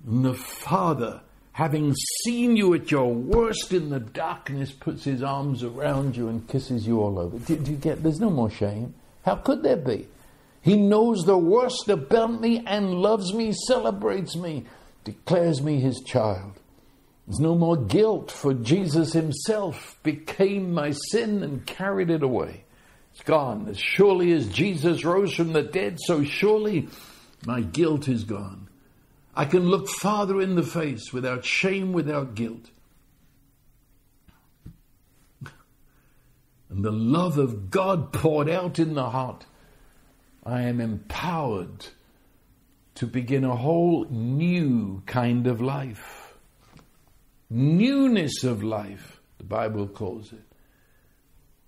And the Father having seen you at your worst in the darkness, puts his arms around you and kisses you all over. Do, do, you get? There's no more shame. How could there be? He knows the worst about me and loves me, celebrates me, declares me his child. There's no more guilt, for Jesus himself became my sin and carried it away. It's gone. As surely as Jesus rose from the dead, so surely my guilt is gone. I can look Father in the face without shame, without guilt. And the love of God poured out in the heart, I am empowered to begin a whole new kind of life. Newness of life, the Bible calls it.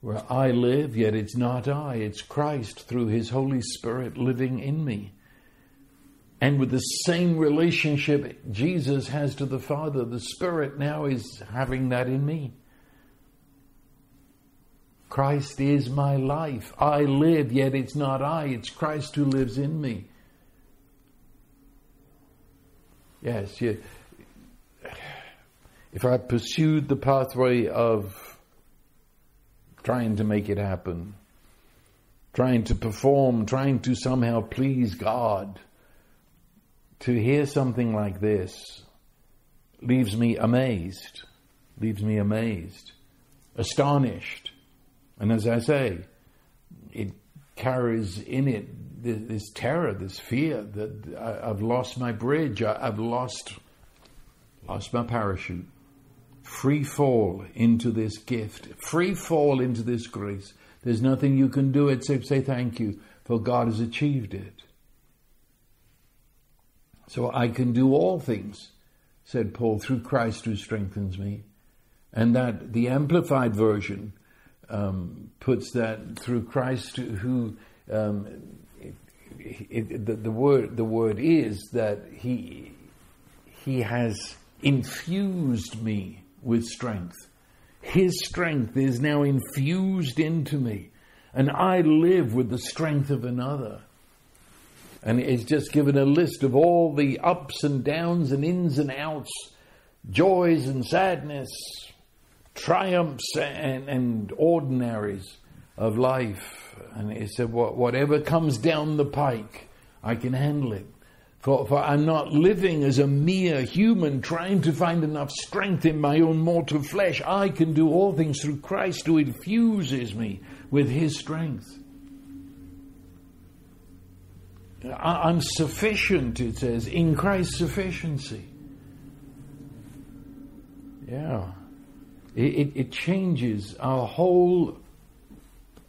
Where I live, yet it's not I, it's Christ through His Holy Spirit living in me. And with the same relationship Jesus has to the Father, the Spirit now is having that in me. Christ is my life. I live, yet it's not I, it's Christ who lives in me. Yes, you, if I pursued the pathway of trying to make it happen, trying to perform, trying to somehow please God, to hear something like this leaves me amazed, leaves me amazed, astonished. And as I say, it carries in it this terror, this fear that I've lost my bridge, I've lost, lost my parachute. Free fall into this gift, free fall into this grace. There's nothing you can do except say thank you, for God has achieved it. So I can do all things, said Paul, through Christ who strengthens me. And that the Amplified Version um, puts that through Christ who. Um, it, it, the, the, word the word is that he he has infused me with strength. His strength is now infused into me, and I live with the strength of another. And it's just given a list of all the ups and downs and ins and outs, joys and sadness, triumphs and, and ordinaries of life. And he said, whatever comes down the pike, I can handle it. For, for I'm not living as a mere human trying to find enough strength in my own mortal flesh. I can do all things through Christ who infuses me with his strength. I'm sufficient, it says, in Christ's sufficiency. Yeah. It, it, it, changes our whole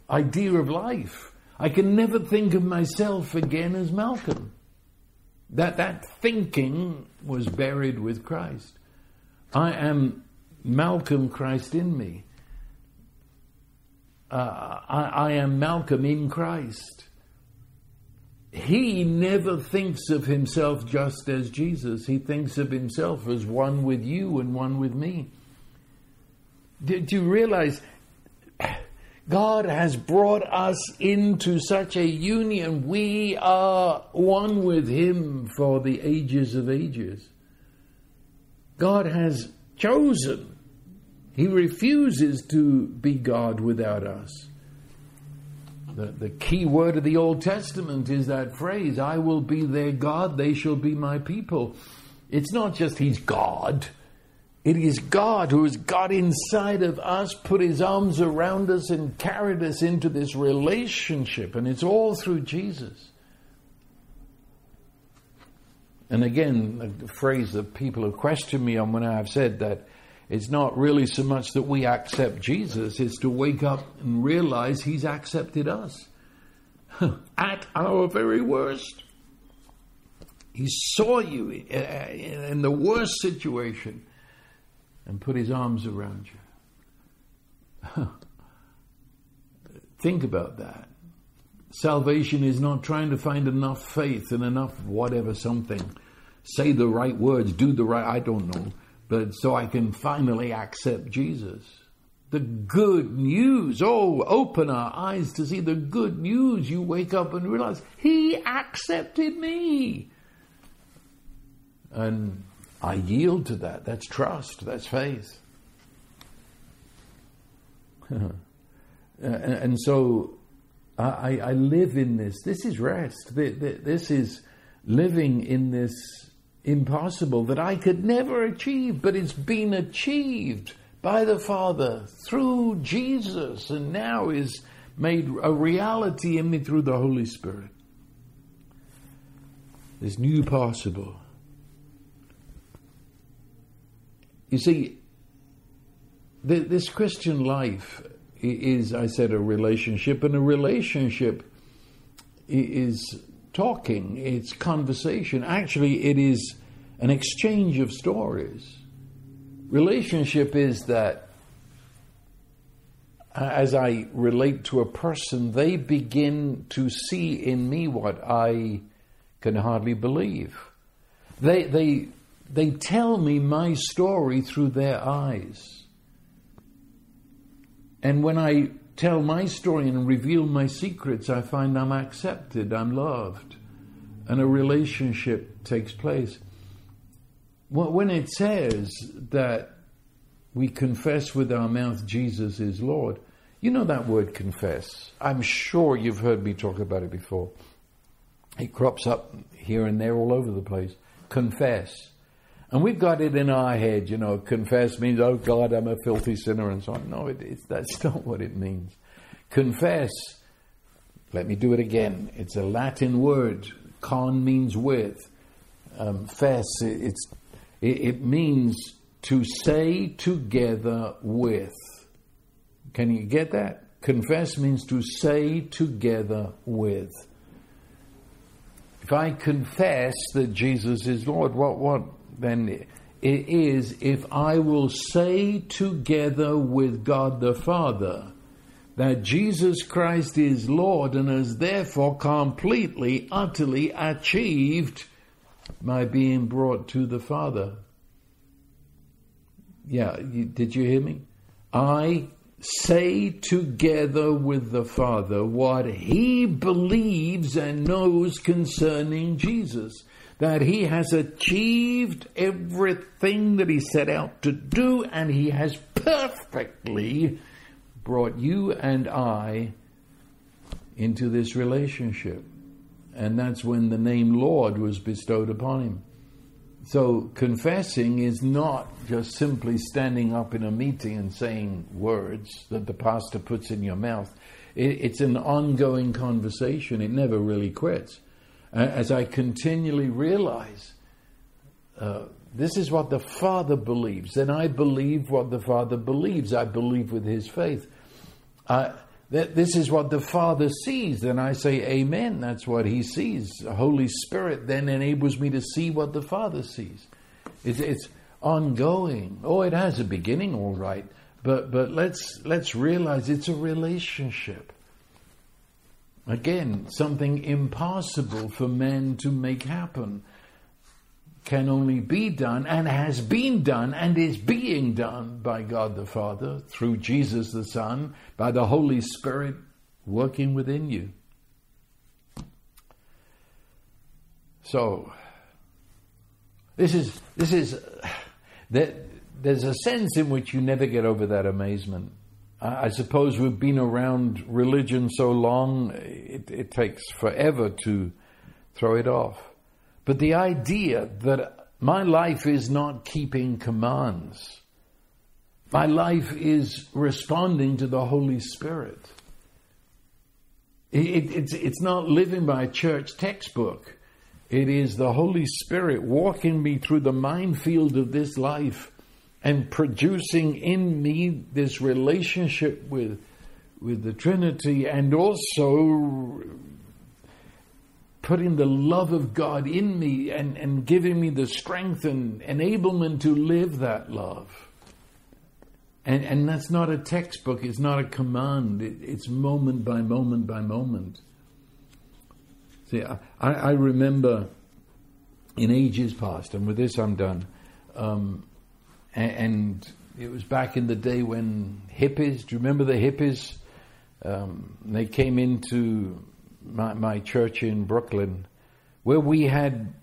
idea of life. I can never think of myself again as Malcolm. That, that thinking was buried with Christ. I am Malcolm Christ in me. Uh, I, I am Malcolm in Christ. He never thinks of himself just as Jesus. He thinks of himself as one with you and one with me. Did you realize God has brought us into such a union? We are one with Him for the ages of ages. God has chosen. He refuses to be God without us. The, the key word of the Old Testament is that phrase, I will be their God, they shall be my people. It's not just He's God. It is God who has got inside of us, put his arms around us, and carried us into this relationship. And it's all through Jesus. And again, a phrase that people have questioned me on when I have said that it's not really so much that we accept Jesus, it's to wake up and realize he's accepted us [LAUGHS] at our very worst. He saw you uh, uh, in the worst situation and put his arms around you. [LAUGHS] Think about that. Salvation is not trying to find enough faith and enough whatever something. Say the right words, do the right, I don't know, but so I can finally accept Jesus. The good news. Oh, open our eyes to see the good news. You wake up and realize He accepted me. And I yield to that. That's trust. That's faith. [LAUGHS] and so I, I, live in this. This is rest. This is living in this impossible that I could never achieve, but it's been achieved by the Father through Jesus and now is made a reality in me through the Holy Spirit. This new possible. You see, this Christian life is, I said, a relationship, and a relationship is talking, it's conversation. Actually, it is an exchange of stories. Relationship is that as I relate to a person, they begin to see in me what I can hardly believe. They, they they tell me my story through their eyes. And when I tell my story and reveal my secrets, I find I'm accepted, I'm loved, and a relationship takes place. When it says that we confess with our mouth Jesus is Lord, you know that word confess. I'm sure you've heard me talk about it before. It crops up here and there all over the place. Confess. And we've got it in our head, you know, confess means, oh God, I'm a filthy sinner and so on. No, it, it's, that's [LAUGHS] not what it means. Confess, let me do it again. It's a Latin word. Con means with. Um, fess, it, it's, it, it means to say together with. Can you get that? Confess means to say together with. If I confess that Jesus is Lord, what, what, then it is if I will say together with God the Father that Jesus Christ is Lord and has therefore completely, utterly achieved my being brought to the Father. Yeah, did you hear me? I say together with the Father what he believes and knows concerning Jesus that he has achieved everything that he set out to do, and he has perfectly brought you and I into this relationship. And that's when the name Lord was bestowed upon him. So, confessing is not just simply standing up in a meeting and saying words that the pastor puts in your mouth. It's an ongoing conversation, it never really quits as I continually realize uh, this is what the Father believes, then I believe what the Father believes. I believe with his faith. I, that this is what the Father sees, then I say, Amen. That's what He sees. The Holy Spirit then enables me to see what the Father sees. It's, it's ongoing. Oh, it has a beginning, all right, but but let's let's realize it's a relationship. Again, something impossible for men to make happen can only be done and has been done and is being done by God the Father through Jesus the Son, by the Holy Spirit working within you. So, this is, this is, [SIGHS] that there's a sense in which you never get over that amazement. I, suppose we've been around religion so long, it, it takes forever to throw it off. But the idea that my life is not keeping commands, my life is responding to the Holy Spirit. It, it's, it's not living by a church textbook. It is the Holy Spirit walking me through the minefield of this life and producing in me this relationship with, with the Trinity and also putting the love of God in me and, and giving me the strength and enablement to live that love. And, and that's not a textbook, it's not a command, it, it's moment by moment by moment. See, I, I remember in ages past, and with this I'm done, um, and, it was back in the day when hippies, do you remember the hippies? Um, they came into my, my church in Brooklyn, where we had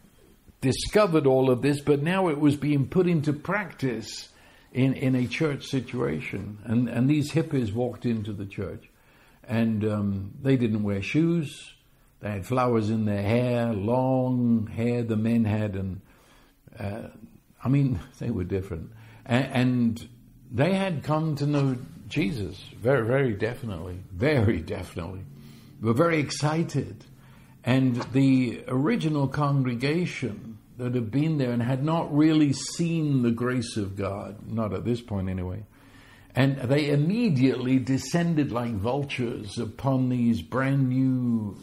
discovered all of this, but now it was being put into practice in, in a church situation. And, and these hippies walked into the church, and um, they didn't wear shoes. They had flowers in their hair, long hair the men had, and uh, I mean, [LAUGHS] they were different. And, they had come to know Jesus very, very definitely, very definitely were very excited. And the original congregation that had been there and had not really seen the grace of God, not at this point anyway, and they immediately descended like vultures upon these brand new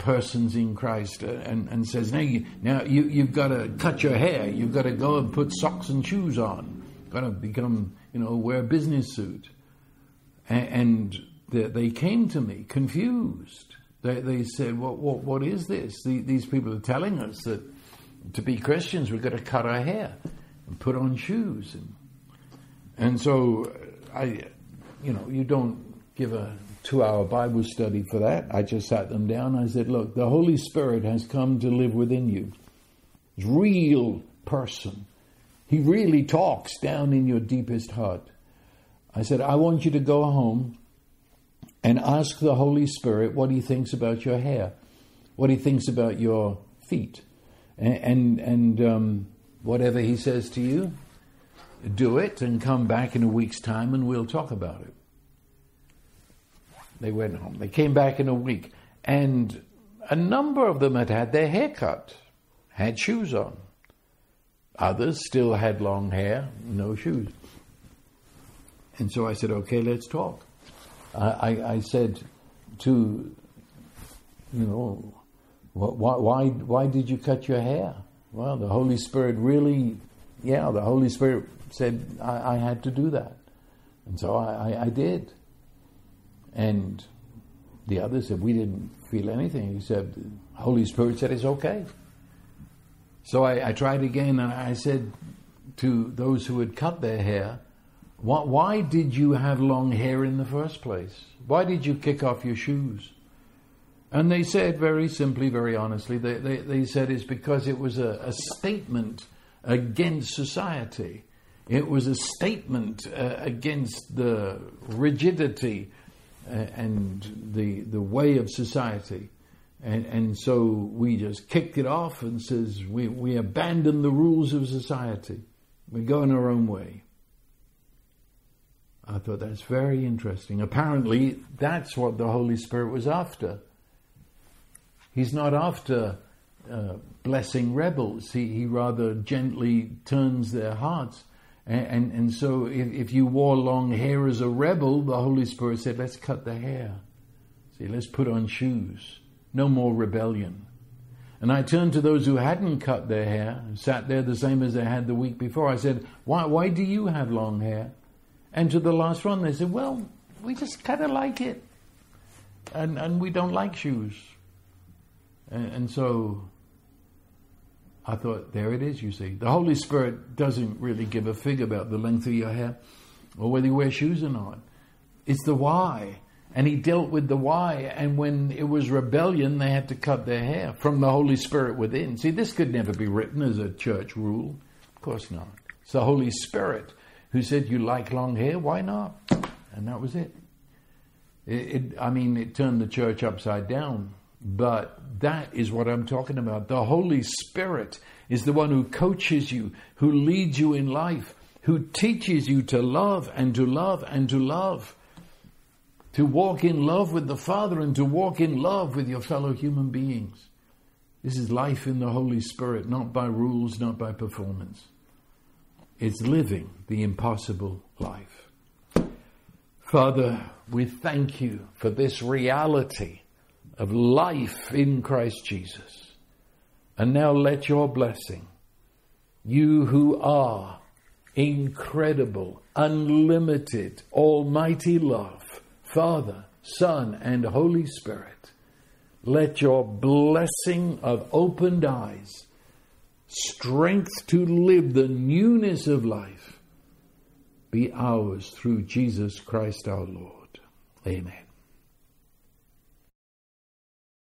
persons in Christ and, and says, now, you, now you, you've got to cut your hair, you've got to go and put socks and shoes on, got to become, you know, wear a business suit. And, and they, they came to me confused. They, they said, what, what, what is this? The, these people are telling us that to be Christians, we've got to cut our hair and put on shoes. And, and so, I, you know, you don't give a two hour Bible study for that. I just sat them down. I said, look, the Holy Spirit has come to live within you. Real person. He really talks down in your deepest heart. I said, I want you to go home and ask the Holy Spirit what He thinks about your hair, what He thinks about your feet, and and, and um, whatever He says to you, do it and come back in a week's time and we'll talk about it. They went home. They came back in a week, and a number of them had had their hair cut, had shoes on. Others still had long hair, no shoes. And so I said, okay, let's talk. I, I said to, you know, why, why, why did you cut your hair? Well, the Holy Spirit really, yeah, the Holy Spirit said I, I had to do that. And so I, I, I, did. And the others said, we didn't feel anything except Holy Spirit said it's okay. So I, I tried again and I said to those who had cut their hair, why, why did you have long hair in the first place? Why did you kick off your shoes? And they said very simply, very honestly, they, they, they said it's because it was a, a statement against society. It was a statement uh, against the rigidity and the, the way of society. And, and so we just kicked it off and says we, we abandon the rules of society. We go in our own way. I thought that's very interesting. Apparently, that's what the Holy Spirit was after. He's not after uh, blessing rebels, he, he rather gently turns their hearts And, and, and so if, if you wore long hair as a rebel, the Holy Spirit said, let's cut the hair. See, let's put on shoes. No more rebellion. And I turned to those who hadn't cut their hair, and sat there the same as they had the week before. I said, why, why do you have long hair? And to the last one, they said, well, we just kind of like it. And, and we don't like shoes. And, and so I thought, there it is, you see. The Holy Spirit doesn't really give a fig about the length of your hair or whether you wear shoes or not. It's the why. And he dealt with the why. And when it was rebellion, they had to cut their hair from the Holy Spirit within. See, this could never be written as a church rule. Of course not. It's the Holy Spirit who said, You like long hair? Why not? And that was it. it, it I mean, it turned the church upside down. But that is what I'm talking about. The Holy Spirit is the one who coaches you, who leads you in life, who teaches you to love and to love and to love. To walk in love with the Father and to walk in love with your fellow human beings. This is life in the Holy Spirit, not by rules, not by performance. It's living the impossible life. Father, we thank you for this reality of life in Christ Jesus. And now let your blessing, you who are incredible, unlimited, almighty love, Father, Son, and Holy Spirit, let your blessing of opened eyes, strength to live the newness of life, be ours through Jesus Christ our Lord. Amen.